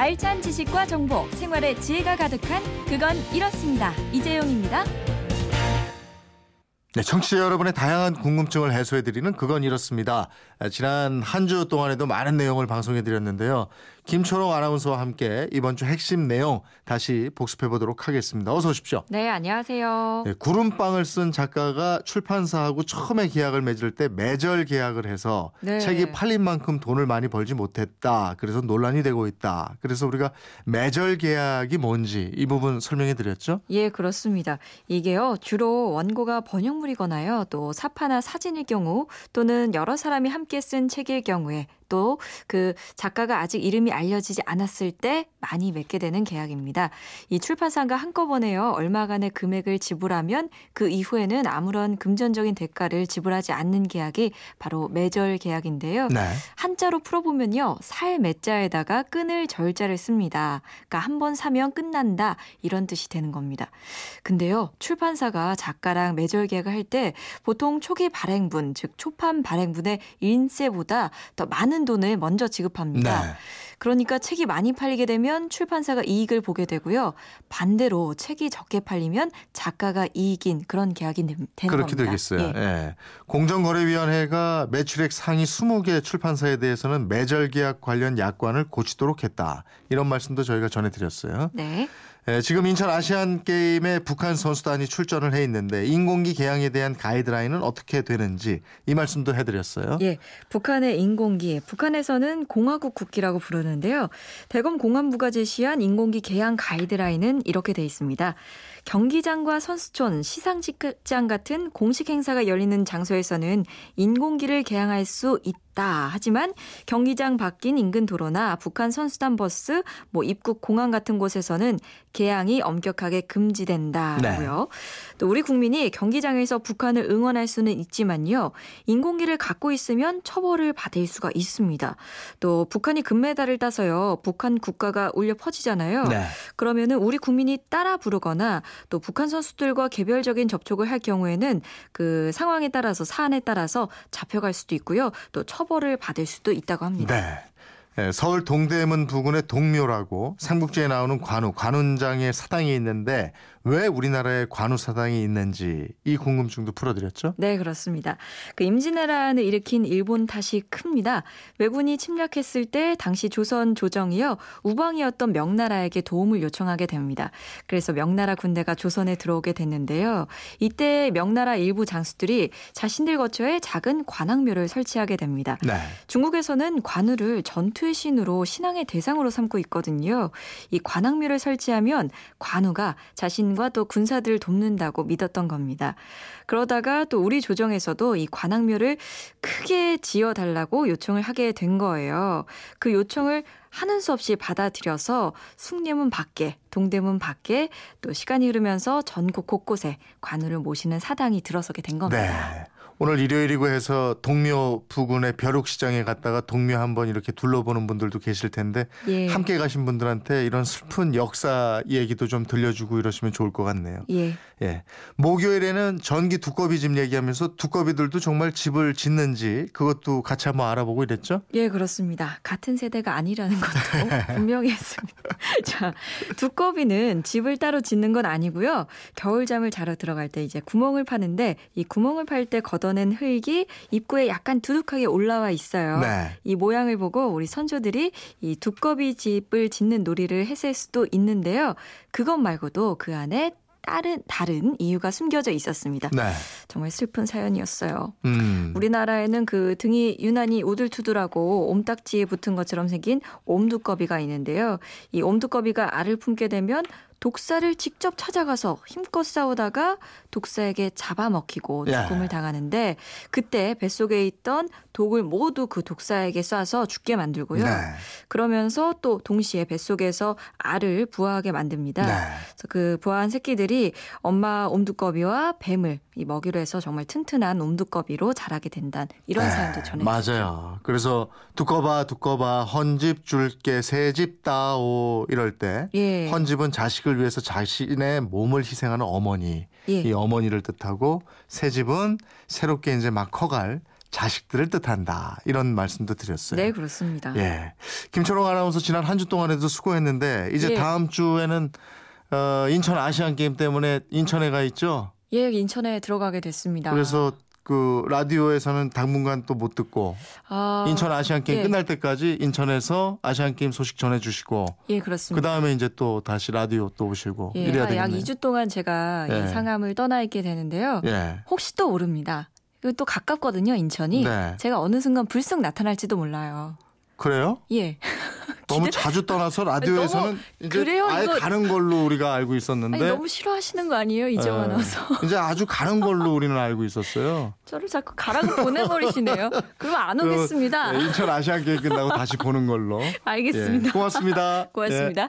알찬 지식과 정보, 생활의 지혜가 가득한 그건 이렇습니다. 이재용입니다. 네, 청취자 여러분의 다양한 궁금증을 해소해드리는 그건 이렇습니다. 지난 한 주 동안에도 많은 내용을 방송해드렸는데요. 김초롱 아나운서와 함께 이번 주 핵심 내용 다시 복습해 보도록 하겠습니다. 어서 오십시오. 네, 안녕하세요. 네, 구름빵을 쓴 작가가 출판사하고 처음에 계약을 맺을 때 매절 계약을 해서 네. 책이 팔린 만큼 돈을 많이 벌지 못했다. 그래서 논란이 되고 있다. 그래서 우리가 매절 계약이 뭔지 이 부분 설명해 드렸죠? 예, 그렇습니다. 이게요. 주로 원고가 번역물이거나요. 또 사파나 사진일 경우 또는 여러 사람이 함께 쓴 책일 경우에 또 그 작가가 아직 이름이 알려지지 않았을 때 많이 맺게 되는 계약입니다. 이 출판사가 한꺼번에요. 얼마간의 금액을 지불하면 그 이후에는 아무런 금전적인 대가를 지불하지 않는 계약이 바로 매절 계약인데요. 네. 한자로 풀어보면요. 살 매자에다가 끈을 절자를 씁니다. 그러니까 한 번 사면 끝난다 이런 뜻이 되는 겁니다. 근데요. 출판사가 작가랑 매절 계약을 할 때 보통 초기 발행분 즉 초판 발행분의 인세보다 더 많은 많은 돈을 먼저 지급합니다. 네. 그러니까 책이 많이 팔리게 되면 출판사가 이익을 보게 되고요. 반대로 책이 적게 팔리면 작가가 이익인 그런 계약이 되는 그렇게 겁니다. 되겠어요. 예. 예. 공정거래위원회가 매출액 상위 20개 출판사에 대해서는 매절 계약 관련 약관을 고치도록 했다. 이런 말씀도 저희가 전해드렸어요. 네. 예, 지금 인천 아시안 게임에 북한 선수단이 출전을 해 있는데 인공기 개항에 대한 가이드라인은 어떻게 되는지 이 말씀도 해드렸어요. 예, 북한의 인공기, 북한에서는 공화국 국기라고 부르는데요. 대검 공안부가 제시한 인공기 개항 가이드라인은 이렇게 돼 있습니다. 경기장과 선수촌, 시상식장 같은 공식 행사가 열리는 장소에서는 인공기를 개항할 수 있다. 하지만 경기장 바뀐 인근 도로나 북한 선수단 버스, 뭐 입국 공항 같은 곳에서는 개항이 엄격하게 금지된다고요. 네. 또 우리 국민이 경기장에서 북한을 응원할 수는 있지만요. 인공기를 갖고 있으면 처벌을 받을 수가 있습니다. 또 북한이 금메달을 따서요. 북한 국가가 울려 퍼지잖아요. 네. 그러면은 우리 국민이 따라 부르거나 또 북한 선수들과 개별적인 접촉을 할 경우에는 그 상황에 따라서 사안에 따라서 잡혀갈 수도 있고요. 또 처벌을 받을 수도 있다고 합니다. 네. 예, 서울 동대문 부근의 동묘라고 삼국지에 나오는 관우, 관운장의 사당이 있는데 왜 우리나라에 관우 사당이 있는지 이 궁금증도 풀어드렸죠? 네, 그렇습니다. 그 임진왜란을 일으킨 일본 탓이 큽니다. 왜군이 침략했을 때 당시 조선 조정이요 우방이었던 명나라에게 도움을 요청하게 됩니다. 그래서 명나라 군대가 조선에 들어오게 됐는데요. 이때 명나라 일부 장수들이 자신들 거처에 작은 관악묘를 설치하게 됩니다. 네. 중국에서는 관우를 전투의 신으로 신앙의 대상으로 삼고 있거든요. 이 관악묘를 설치하면 관우가 자신 군인과 또 군사들을 돕는다고 믿었던 겁니다. 그러다가 또 우리 조정에서도 이 관악묘를 크게 지어달라고 요청을 하게 된 거예요. 그 요청을 하는 수 없이 받아들여서 숭례문 밖에, 동대문 밖에 또 시간이 흐르면서 전국 곳곳에 관우를 모시는 사당이 들어서게 된 겁니다. 네. 오늘 일요일이고 해서 동묘 부근의 벼룩시장에 갔다가 동묘 한번 이렇게 둘러보는 분들도 계실 텐데 예. 함께 가신 분들한테 이런 슬픈 역사 얘기도 좀 들려주고 이러시면 좋을 것 같네요. 예. 예. 목요일에는 전기 두꺼비 집 얘기하면서 두꺼비들도 정말 집을 짓는지 그것도 같이 한번 알아보고 이랬죠? 예, 그렇습니다. 같은 세대가 아니라는 것도 분명히 했습니다. 자, 두꺼비는 집을 따로 짓는 건 아니고요. 겨울잠을 자러 들어갈 때 이제 구멍을 파는데 이 구멍을 팔 때 걷어 걷어낸 흙이 입구에 약간 두둑하게 올라와 있어요. 네. 이 모양을 보고 우리 선조들이 이 두꺼비 집을 짓는 놀이를 했을 수도 있는데요. 그것 말고도 그 안에 다른 다른 이유가 숨겨져 있었습니다. 네. 정말 슬픈 사연이었어요. 음. 우리나라에는 그 등이 유난히 오들투들하고 옴딱지에 붙은 것처럼 생긴 옴두꺼비가 있는데요. 이 옴두꺼비가 알을 품게 되면 독사를 직접 찾아가서 힘껏 싸우다가 독사에게 잡아먹히고 죽음을 예. 당하는데 그때 뱃속에 있던 독을 모두 그 독사에게 쏴서 죽게 만들고요. 네. 그러면서 또 동시에 뱃속에서 알을 부화하게 만듭니다. 네. 그래서 그 부화한 새끼들이 엄마 옴두꺼비와 뱀을 이 먹이로 해서 정말 튼튼한 옴두꺼비로 자라게 된다는 이런 네. 사연도 전해졌죠. 맞아요. 그래서 두꺼봐 두꺼봐 헌집 줄게 새집 따오 이럴 때 예. 헌집은 자식을 자식을 위해서 자신의 몸을 희생하는 어머니 예. 이 어머니를 뜻하고 새 집은 새롭게 이제 막 커갈 자식들을 뜻한다. 이런 말씀도 드렸어요. 네, 그렇습니다. 예. 김초롱 아나운서 지난 한 주 동안에도 수고했는데 이제 예. 다음 주에는 어, 인천 아시안 게임 때문에 인천에 가 있죠? 예, 인천에 들어가게 됐습니다. 그래서 그 라디오에서는 당분간 또 못 듣고 아, 인천 아시안 게임 예. 끝날 때까지 인천에서 아시안 게임 소식 전해 주시고 예, 그렇습니다. 그 다음에 이제 또 다시 라디오 또 오시고 예, 이래야 되겠네요. 약 2주 동안 제가 예. 상암을 떠나 있게 되는데요. 예. 혹시 또 모릅니다. 그리고 또 가깝거든요, 인천이. 네. 제가 어느 순간 불쑥 나타날지도 몰라요. 그래요? 예. 너무 자주 떠나서 라디오에서는 이제 그래요? 아예 이거... 가는 걸로 우리가 알고 있었는데. 아니, 너무 싫어하시는 거 아니에요 이정환 네. 아나운서? 이제 아주 가는 걸로 우리는 알고 있었어요. 저를 자꾸 가라고 보내버리시네요. 그러면 안 오겠습니다. 네, 인천 아시안 게임 끝나고 다시 보는 걸로. 알겠습니다. 예, 고맙습니다. 고맙습니다. 예.